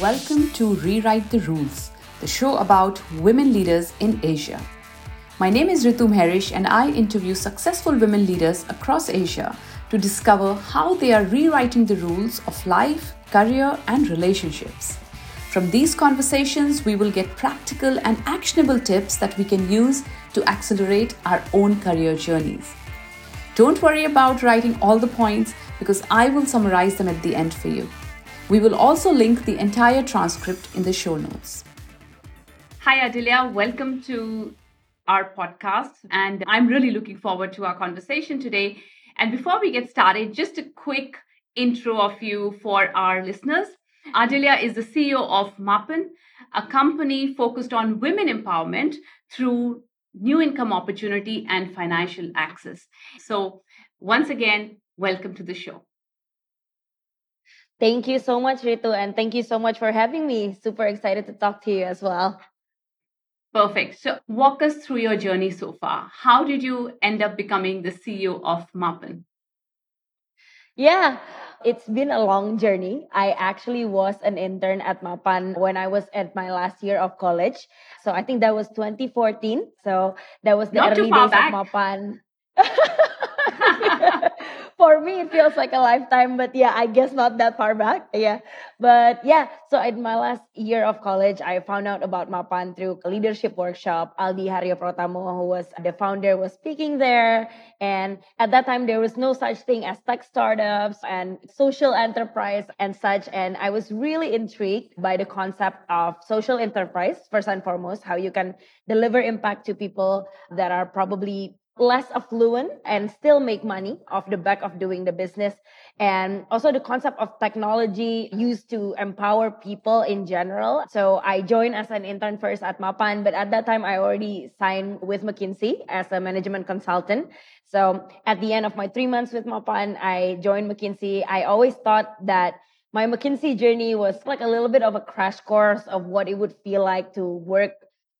welcome to Rewrite the Rules, the show about women leaders in Asia. My name is Ritu Mehrish, and I interview successful women leaders across Asia to discover how they are rewriting the rules of life, career, and relationships. From these conversations, we will get practical and actionable tips that we can use to accelerate our own career journeys. Don't worry about writing all the points because I will summarize them at the end for you. We will also link the entire transcript in the show notes. Hi, Ardelia. Welcome to our podcast. And I'm really looking forward to our conversation today. And before we get started, just a quick intro of you for our listeners. Ardelia is the CEO of Mapan, a company focused on women empowerment through new income opportunity and financial access. So, once again, welcome to the show. Thank you so much, Ritu, and thank you so much for having me. Super excited to talk to you as well. Perfect. So, walk us through your journey so far. How did you end up becoming the CEO of Mapan? Yeah, it's been a long journey. I actually was an intern at Mapan when I was at my last year of college. So I think that was 2014. So that was the Not early days back. of Mapan. for me it feels like a lifetime but yeah i guess not that far back yeah. But yeah so in my last year of college i found out about mapan through a leadership workshop Aldi Haryopratomo who was the founder was speaking there. And at that time there was no such thing as tech startups and social enterprise and such. And i was really intrigued by the concept of social enterprise first and foremost how you can deliver impact to people that are probably less affluent and still make money off the back of doing the business. And also the concept of technology used to empower people in general. So i joined as an intern first at mapan but at that time i already signed with mckinsey as a management consultant. So at the end of my three months with mapan i joined mckinsey. I always thought that my mckinsey journey was like a little bit of a crash course of what it would feel like to work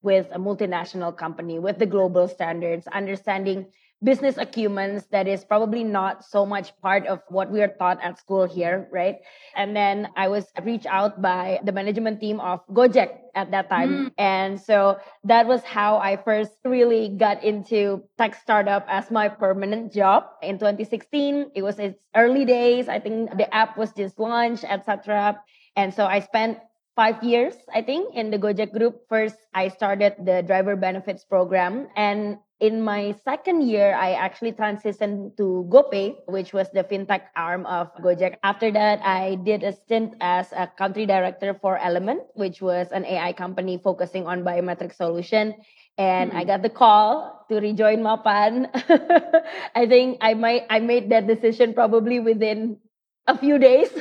with a multinational company with the global standards, understanding business acumen that is probably not so much part of what we are taught at school here, right? And then I was reached out by the management team of Gojek at that time. Mm. And so that was how I first really got into tech startup as my permanent job in 2016. It was its early days. I think the app was just launched, etc. And so I spent five years, I think, in the Gojek group. First, I started the driver benefits program. And in my second year, I actually transitioned to GoPay, which was the fintech arm of Gojek. After that, I did a stint as a country director for Element, which was an AI company focusing on biometric solution. And mm-hmm. I got the call to rejoin Mapan. I think I might I made that decision probably within a few days.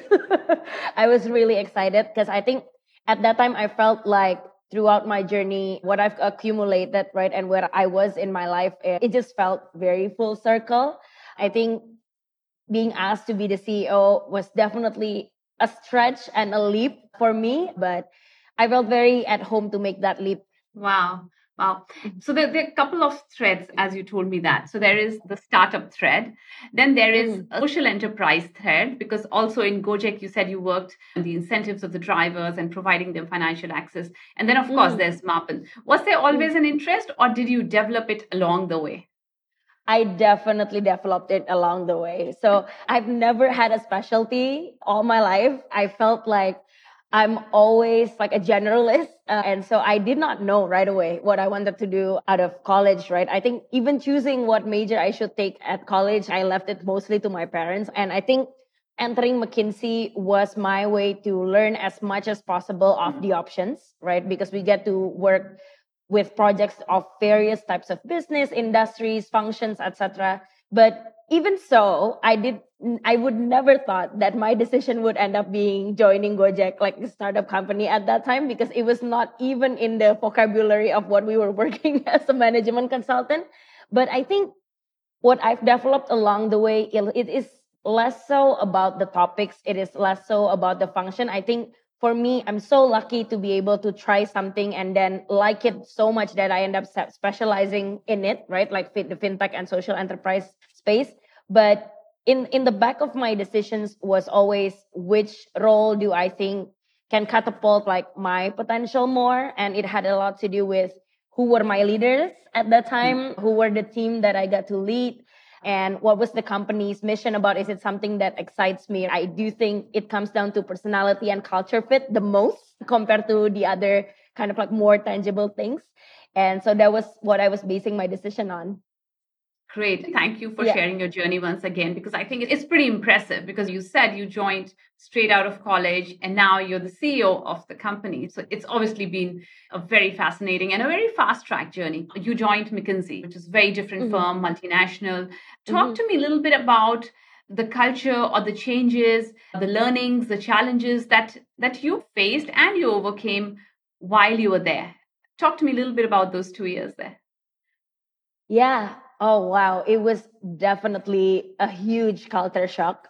I was really excited because I think at that time i felt like throughout my journey what i've accumulated right and where i was in my life eh, it just felt very full circle. I think being asked to be the ceo was definitely a stretch and a leap for me but i felt very at home to make that leap. Wow Wow. So there, there, are a couple of threads, as you told me that. So there is the startup thread. Then there is mm. a social enterprise thread, because also in Gojek, you said you worked on the incentives of the drivers and providing them financial access. And then, of mm. course, there's Mapan. Was there always mm. an interest, or did you develop it along the way? I definitely developed it along the way. So I've never had a specialty all my life. I felt like I'm always like a generalist. Uh, and so I did not know right away what I wanted to do out of college, right? I think even choosing what major I should take at college, I left it mostly to my parents. And I think entering McKinsey was my way to learn as much as possible of the options, right? Because we get to work with projects of various types of business, industries, functions, etc. But even so, I did I would never thought that my decision would end up being joining Gojek, like a startup company at that time, because it was not even in the vocabulary of what we were working as a management consultant. But I think what I've developed along the way, it is less so about the topics. It is less so about the function. I think for me, I'm so lucky to be able to try something and then like it so much that I end up specializing in it, right? Like the fintech and social enterprise space. But in in the back of my decisions was always which role do I think can catapult like my potential more. And it had a lot to do with who were my leaders at that hmm. time, who were the team that I got to lead, and what was the company's mission about? Is it something that excites me? I do think it comes down to personality and culture fit the most compared to the other kind of like more tangible things. And so that was what i was basing my decision on Great. Thank you for yeah. sharing your journey once again because I think it's pretty impressive because you said you joined straight out of college and now you're the CEO of the company. So it's obviously been a very fascinating and a very fast track journey. You joined McKinsey, which is a very different mm-hmm. firm, multinational. Talk mm-hmm. to me a little bit about the culture or the changes, the learnings, the challenges that that you faced and you overcame while you were there. Talk to me a little bit about those 2 years there. Yeah, Oh, wow. It was definitely a huge culture shock.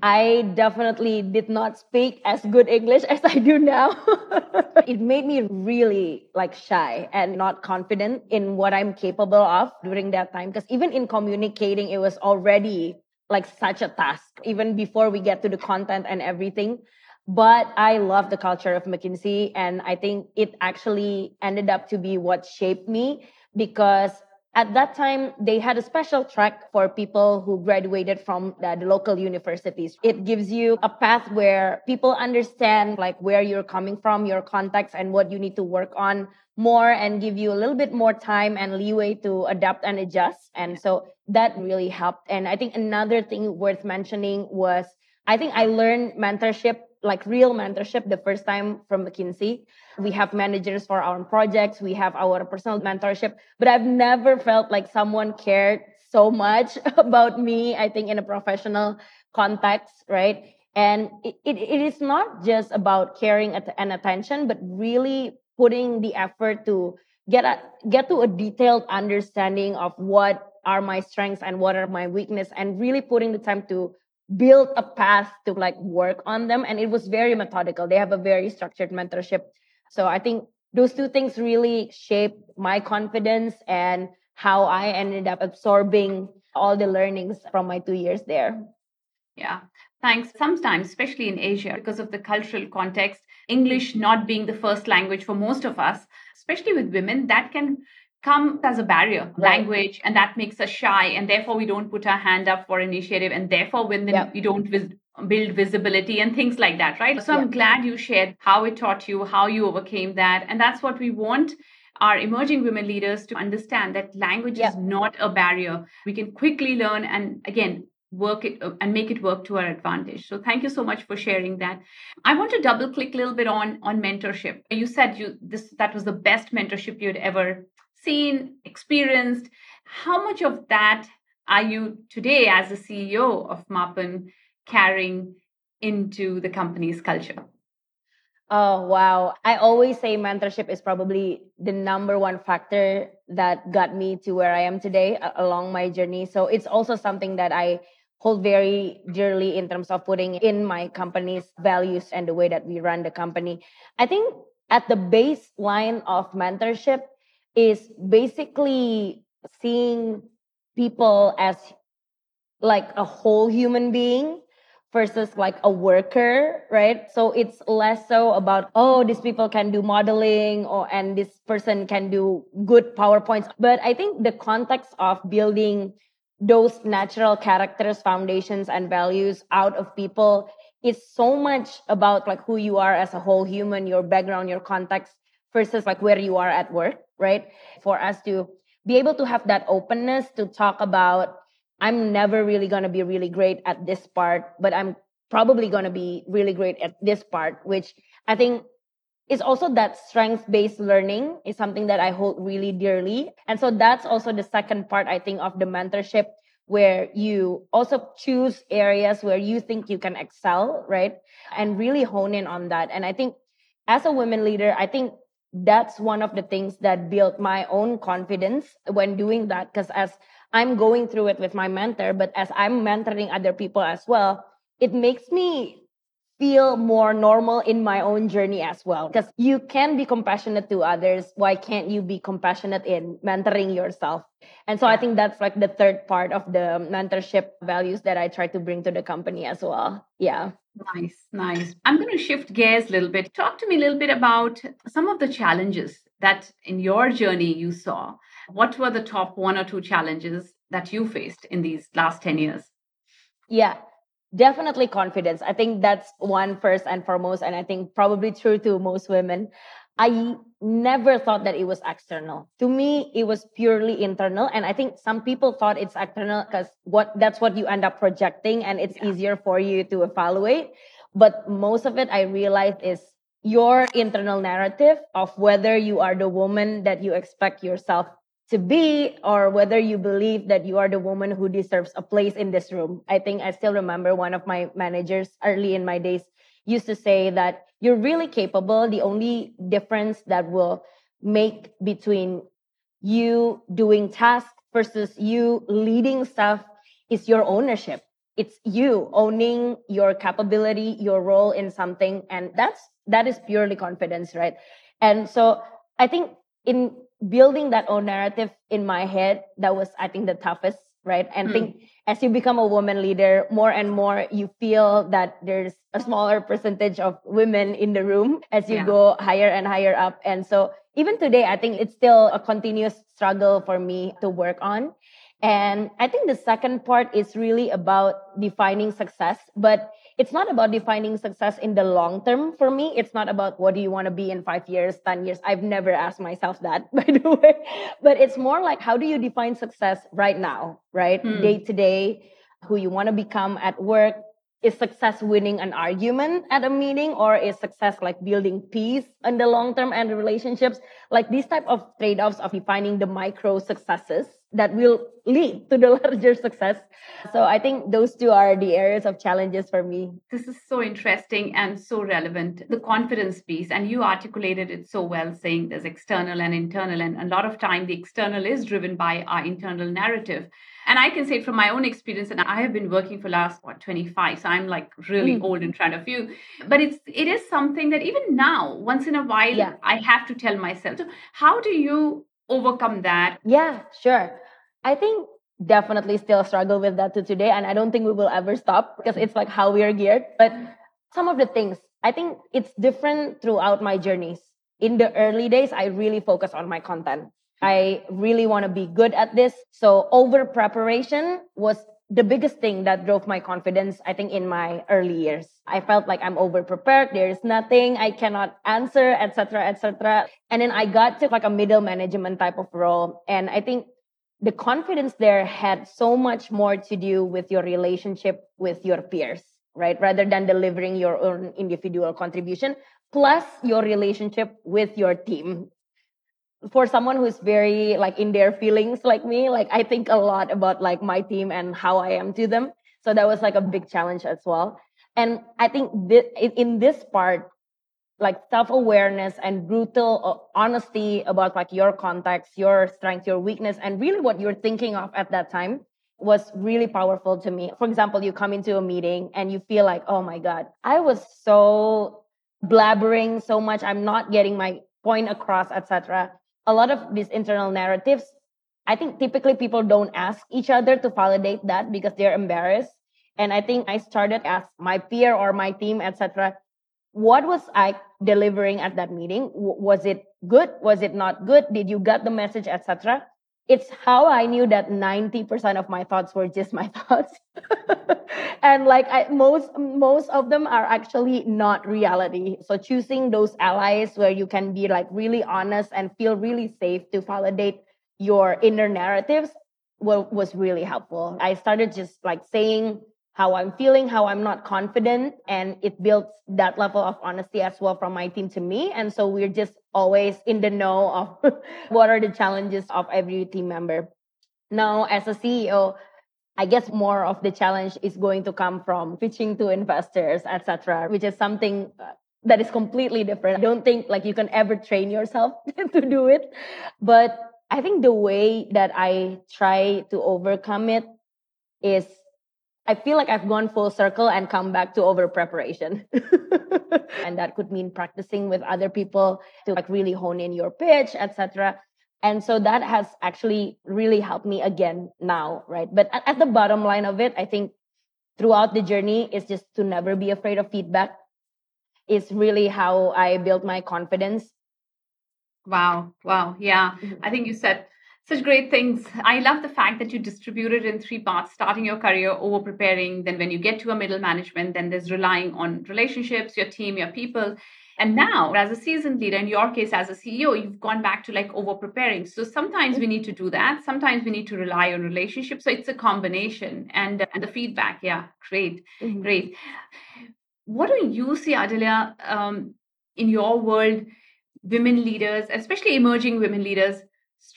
I definitely did not speak as good English as I do now. it made me really like shy and not confident in what I'm capable of during that time. Because even in communicating, it was already like such a task, even before we get to the content and everything. But I love the culture of McKinsey. And I think it actually ended up to be what shaped me because at that time, they had a special track for people who graduated from the, the, local universities. It gives you a path where people understand like where you're coming from, your context, and what you need to work on more and give you a little bit more time and leeway to adapt and adjust. And so that really helped. And I think another thing worth mentioning was I think I learned mentorship like real mentorship the first time from McKinsey. We have managers for our projects, we have our personal mentorship, but I've never felt like someone cared so much about me, I think, in a professional context, right? And it, it, it is not just about caring and attention, but really putting the effort to get a, get to a detailed understanding of what are my strengths and what are my weaknesses and really putting the time to build a path to like work on them and it was very methodical. They have a very structured mentorship. So i think those two things really shaped my confidence and how i ended up absorbing all the learnings from my two years there. Yeah. Thanks. Sometimes especially in asia because of the cultural context english not being the first language for most of us especially with women that can come as a barrier right. language and that makes us shy and therefore we don't put our hand up for initiative and therefore when yep. we don't vis- build visibility and things like that right so yep. i'm glad you shared how it taught you how you overcame that and that's what we want our emerging women leaders to understand that language yep. is not a barrier we can quickly learn and again work it uh, and make it work to our advantage so thank you so much for sharing that i want to double click a little bit on on mentorship you said you this that was the best mentorship you'd ever seen, experienced. How much of that are you today as the CEO of Mapan carrying into the company's culture? Oh, wow. I always say mentorship is probably the number one factor that got me to where I am today along my journey. So it's also something that I hold very dearly in terms of putting in my company's values and the way that we run the company. I think at the baseline of mentorship, is basically seeing people as like a whole human being versus like a worker, right? So it's less so about, oh, these people can do modeling or and this person can do good PowerPoints. But I think the context of building those natural characters, foundations, and values out of people is so much about like who you are as a whole human, your background, your context, versus like where you are at work, right? For us to be able to have that openness to talk about, I'm never really going to be really great at this part, but I'm probably going to be really great at this part, which I think is also that strength based learning is something that I hold really dearly. And so that's also the second part, I think, of the mentorship where you also choose areas where you think you can excel, right? And really hone in on that. And I think as a women leader, I think that's one of the things that built my own confidence when doing that because as i'm going through it with my mentor but as i'm mentoring other people as well it makes me feel more normal in my own journey as well because you can be compassionate to others. Why can't you be compassionate in mentoring yourself? And so i think that's like the third part of the mentorship values that i try to bring to the company as well. Yeah Nice, nice. I'm going to shift gears a little bit. Talk to me a little bit about some of the challenges that in your journey you saw. What were the top one or two challenges that you faced in these last 10 years? Yeah, definitely confidence. I think that's one first and foremost, and I think probably true to most women. I never thought that it was external. To me, it was purely internal. And I think some people thought it's external because what that's what you end up projecting and it's yeah. easier for you to evaluate. But most of it I realized is your internal narrative of whether you are the woman that you expect yourself to be or whether you believe that you are the woman who deserves a place in this room. I think I still remember one of my managers early in my days used to say that you're really capable. The only difference that will make between you doing tasks versus you leading stuff is your ownership. It's you owning your capability, your role in something. And that's, that is purely confidence, right? And so I think in building that own narrative in my head, that was, I think, the toughest, right? And mm. think as you become a woman leader, more and more you feel that there's a smaller percentage of women in the room as you yeah. go higher and higher up. And so even today, I think it's still a continuous struggle for me to work on. And I think the second part is really about defining success, but it's not about defining success in the long term for me. It's not about what do you want to be in five years, 10 years. I've never asked myself that, by the way. But it's more like how do you define success right now, right? Hmm. Day to day, who you want to become at work, is success winning an argument at a meeting or is success like building peace in the long term and relationships like these type of trade-offs of defining the micro successes that will lead to the larger success so i think those two are the areas of challenges for me this is so interesting and so relevant the confidence piece and you articulated it so well saying there's external and internal and a lot of time the external is driven by our internal narrative and i can say from my own experience and i have been working for last what 25 so i'm like really mm. old in front of you but it's it is something that even now once in a while yeah. i have to tell myself so how do you overcome that? Yeah sure. I think definitely still struggle with that to today and i don't think we will ever stop because it's like how we are geared. But some of the things i think it's different throughout my journeys. In the early days i really focus on my content. I really want to be good at this. So over preparation was the biggest thing that drove my confidence, I think, in my early years. I felt like I'm over prepared. There is nothing I cannot answer, etc., etc. And then I got to like a middle management type of role. And I think the confidence there had so much more to do with your relationship with your peers, right? Rather than delivering your own individual contribution, plus your relationship with your team for someone who's very like in their feelings like me like i think a lot about like my team and how i am to them. So that was like a big challenge as well. And i think th- in this part like self-awareness and brutal uh, honesty about like your context your strength your weakness and really what you're thinking of at that time was really powerful to me. For example you come into a meeting and you feel like oh my god i was so blabbering so much. I'm not getting my point across etc a lot of these internal narratives, I think typically people don't ask each other to validate that because they're embarrassed. And I think I started as my peer or my team, etc. What was I delivering at that meeting? Was it good? Was it not good? Did you get the message, etc.? It's how I knew that 90% of my thoughts were just my thoughts. and like I, most most of them are actually not reality so choosing those allies where you can be like really honest and feel really safe to validate your inner narratives was was really helpful i started just like saying how i'm feeling how i'm not confident and it builds that level of honesty as well from my team to me and so we're just always in the know of what are the challenges of every team member now as a ceo I guess more of the challenge is going to come from pitching to investors, etc., which is something uh, that is completely different. I don't think like you can ever train yourself to do it, but I think the way that I try to overcome it is I feel like I've gone full circle and come back to over preparation. and that could mean practicing with other people to like really hone in your pitch, etc. And so that has actually really helped me again now, right? But at, at the bottom line of it, I think throughout the journey is just to never be afraid of feedback. Is really how I built my confidence. Wow, wow, yeah. Mm-hmm. I think you said such great things. I love the fact that you distribute it in three parts starting your career, over preparing. Then, when you get to a middle management, then there's relying on relationships, your team, your people. And now, as a seasoned leader, in your case, as a CEO, you've gone back to like over preparing. So sometimes we need to do that. Sometimes we need to rely on relationships. So it's a combination. And, and the feedback, yeah, great, mm-hmm. great. What do you see, Ardelia, um, in your world, women leaders, especially emerging women leaders,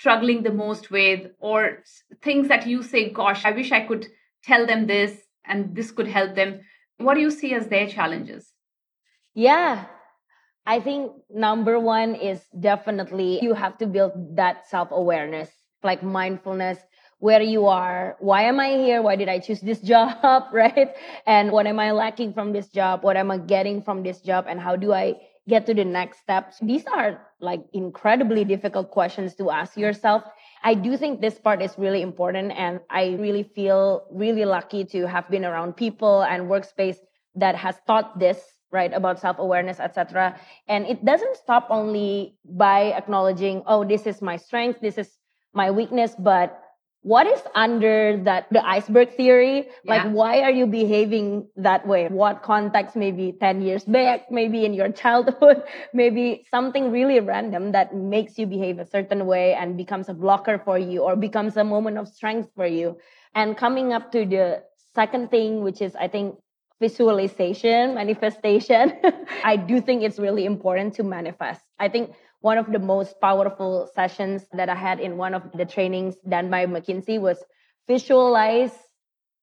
struggling the most with, or things that you say, gosh, I wish I could tell them this and this could help them? What do you see as their challenges? Yeah, I think number one is definitely you have to build that self awareness, like mindfulness, where you are. Why am I here? Why did I choose this job? Right? And what am I lacking from this job? What am I getting from this job? And how do I get to the next steps? These are like incredibly difficult questions to ask yourself. I do think this part is really important. And I really feel really lucky to have been around people and workspace that has taught this right about self-awareness etc and it doesn't stop only by acknowledging oh this is my strength this is my weakness but what is under that the iceberg theory yeah. like why are you behaving that way what context maybe 10 years back maybe in your childhood maybe something really random that makes you behave a certain way and becomes a blocker for you or becomes a moment of strength for you and coming up to the second thing which is i think visualization, manifestation, I do think it's really important to manifest. I think one of the most powerful sessions that I had in one of the trainings done by McKinsey was visualize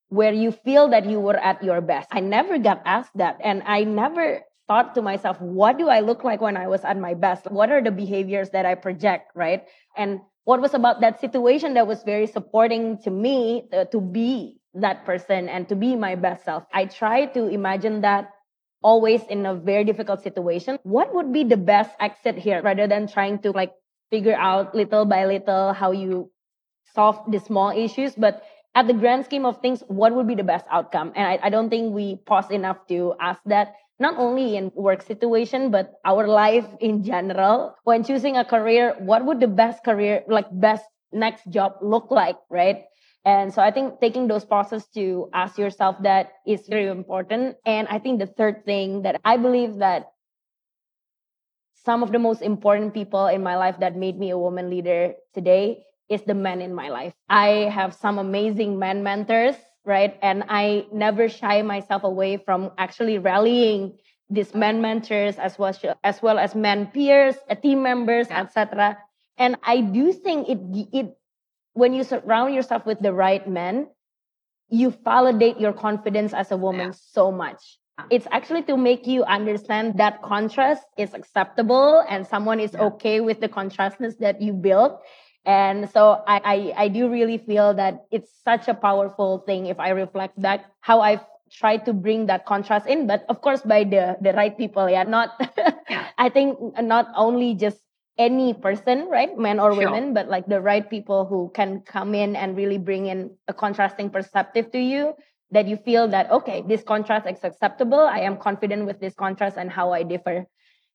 where you feel that you were at your best. I never got asked that. And I never thought to myself, what do I look like when I was at my best? What are the behaviors that I project, right? And what was about that situation that was very supporting to me uh, to be that person and to be my best self. I try to imagine that always in a very difficult situation. What would be the best exit here rather than trying to like figure out little by little how you solve the small issues, but at the grand scheme of things, what would be the best outcome? And I, I don't think we pause enough to ask that, not only in work situation, but our life in general. When choosing a career, what would the best career, like best next job look like, right? And so I think taking those pauses to ask yourself that is very important. And I think the third thing that I believe that some of the most important people in my life that made me a woman leader today is the men in my life. I have some amazing men mentors, right? And I never shy myself away from actually rallying these men mentors as well as well as men peers, team members, etc. And I do think it it when you surround yourself with the right men, you validate your confidence as a woman yeah. so much. It's actually to make you understand that contrast is acceptable and someone is yeah. okay with the contrastness that you build. And so I, I, I do really feel that it's such a powerful thing if I reflect back how I've tried to bring that contrast in, but of course by the the right people. Yeah, not yeah. I think not only just any person, right? Men or sure. women, but like the right people who can come in and really bring in a contrasting perspective to you that you feel that, okay, this contrast is acceptable. I am confident with this contrast and how I differ.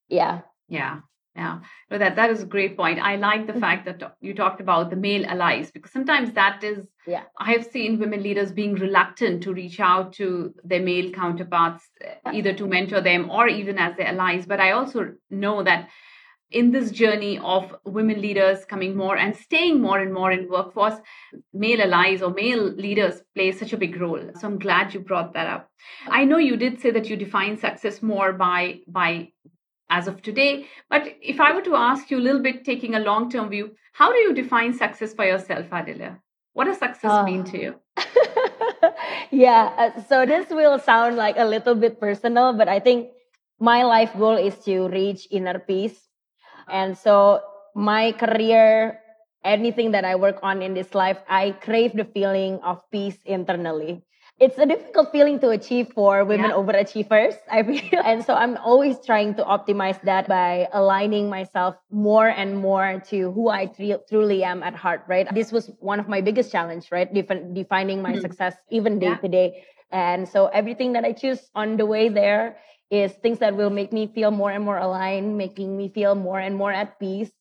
Yeah. Yeah. Yeah, no, that that is a great point. I like the mm-hmm. fact that you talked about the male allies because sometimes that is. Yeah. I have seen women leaders being reluctant to reach out to their male counterparts, either to mentor them or even as their allies. But I also know that in this journey of women leaders coming more and staying more and more in workforce male allies or male leaders play such a big role. So i'm glad you brought that up. I know you did say that you define success more by by as of today but if i were to ask you a little bit taking a long term view how do you define success for yourself Adelia? what does success uh, mean to you? Yeah uh, so this will sound like a little bit personal but i think my life goal is to reach inner peace and so my career, anything that I work on in this life, I crave the feeling of peace internally. It's a difficult feeling to achieve for women yeah. overachievers, I feel. And so I'm always trying to optimize that by aligning myself more and more to who I truly am at heart, right? This was one of my biggest challenge, right? Def- defining my mm-hmm. success even day yeah. to day And so everything that I choose on the way there is things that will make me feel more and more aligned, making me feel more and more at peace.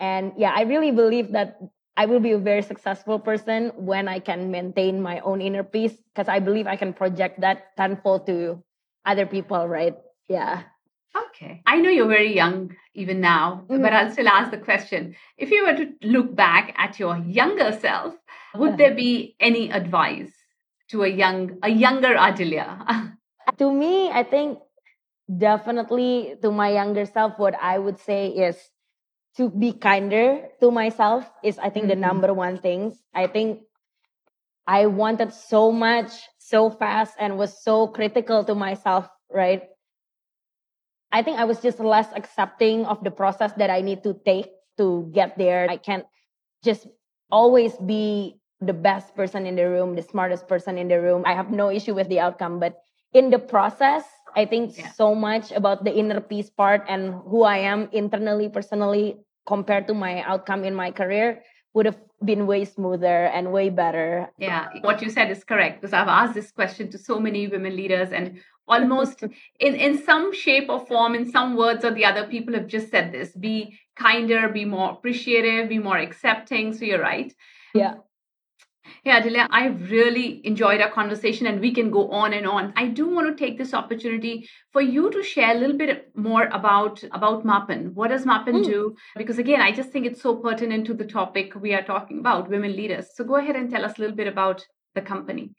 And yeah, I really believe that I will be a very successful person when I can maintain my own inner peace because I believe I can project that tenfold to other people, right? Yeah. Okay. I know you're very young even now, mm-hmm. but I'll still ask the question. If you were to look back at your younger self, would there be any advice to a young a younger Ardelia? to me, I think definitely to my younger self, what I would say is to be kinder to myself is I think mm-hmm. the number one thing. I think I wanted so much so fast and was so critical to myself, right? I think I was just less accepting of the process that I need to take to get there. I can't just always be the best person in the room, the smartest person in the room. I have no issue with the outcome, but in the process, I think yeah. so much about the inner peace part and who I am internally, personally, compared to my outcome in my career would have been way smoother and way better. Yeah, what you said is correct because I've asked this question to so many women leaders and almost in, in some shape or form, in some words or the other, people have just said this be kinder, be more appreciative, be more accepting. So you're right. Yeah. Yeah, Ardelia, I've really enjoyed our conversation and we can go on and on. I do want to take this opportunity for you to share a little bit more about, about Mapan. What does Mapan mm. do? Because again, I just think it's so pertinent to the topic we are talking about, women leaders. So go ahead and tell us a little bit about the company.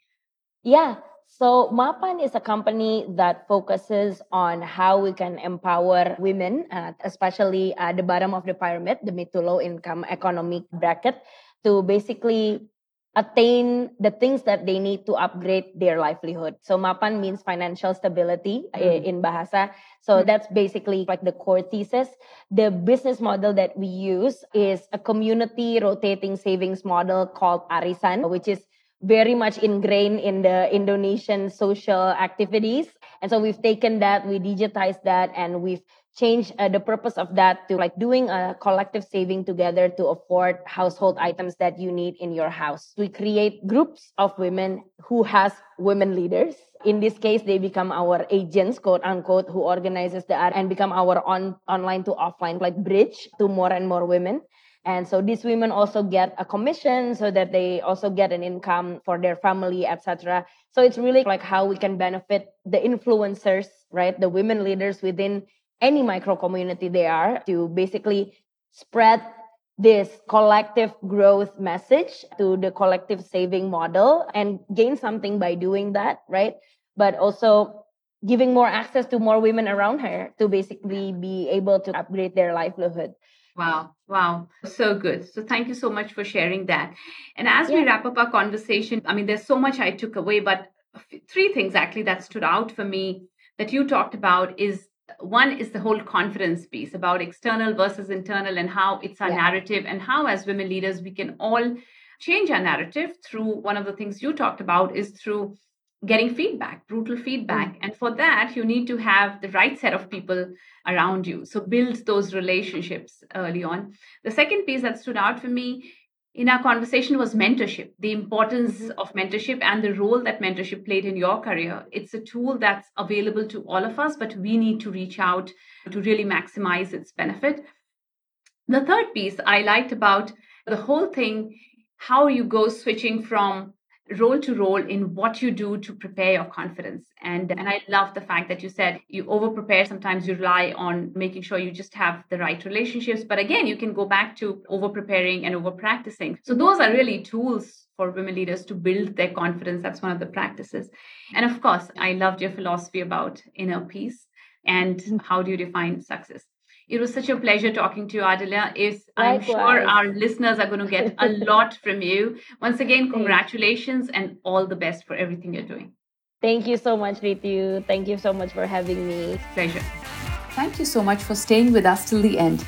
Yeah. So Mapan is a company that focuses on how we can empower women, uh, especially at the bottom of the pyramid, the mid to low income economic bracket, to basically attain the things that they need to upgrade their livelihood. So mapan means financial stability mm. in Bahasa. So mm. that's basically like the core thesis. The business model that we use is a community rotating savings model called Arisan, which is very much ingrained in the Indonesian social activities. And so we've taken that, we digitized that, and we've change uh, the purpose of that to like doing a collective saving together to afford household items that you need in your house. We create groups of women who has women leaders. In this case they become our agents quote unquote who organizes the art and become our on online to offline like bridge to more and more women. And so these women also get a commission so that they also get an income for their family etc so it's really like how we can benefit the influencers right? The women leaders within any micro community they are to basically spread this collective growth message to the collective saving model and gain something by doing that, right? But also giving more access to more women around her to basically be able to upgrade their livelihood. Wow, wow, so good. So, thank you so much for sharing that. And as yeah. we wrap up our conversation, I mean, there's so much I took away, but three things actually that stood out for me that you talked about is one is the whole confidence piece about external versus internal and how it's our yeah. narrative and how as women leaders we can all change our narrative through one of the things you talked about is through getting feedback brutal feedback mm. and for that you need to have the right set of people around you so build those relationships early on the second piece that stood out for me in our conversation was mentorship, the importance mm-hmm. of mentorship and the role that mentorship played in your career. It's a tool that's available to all of us, but we need to reach out to really maximize its benefit. The third piece I liked about the whole thing, how you go switching from role to role in what you do to prepare your confidence. And and i love the fact that you said you over prepare sometimes you rely on making sure you just have the right relationships. But again you can go back to over preparing and over practicing so those are really tools for women leaders to build their confidence. That's one of the practices. And of course i loved your philosophy about inner peace and how do you define success it was such a pleasure talking to you, Ardelia. Is I'm sure our listeners are going to get a lot from you. Once again, congratulations and all the best for everything you're doing. Thank you so much, Ritu. Thank you so much for having me. Pleasure. Thank you so much for staying with us till the end.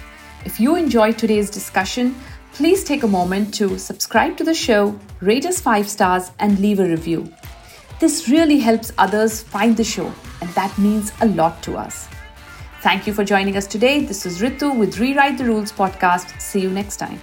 If you enjoyed today's discussion, please take a moment to subscribe to the show, rate us five stars, and leave a review. This really helps others find the show, and that means a lot to us. Thank you for joining us today. This is Ritu with Rewrite the Rules podcast. See you next time.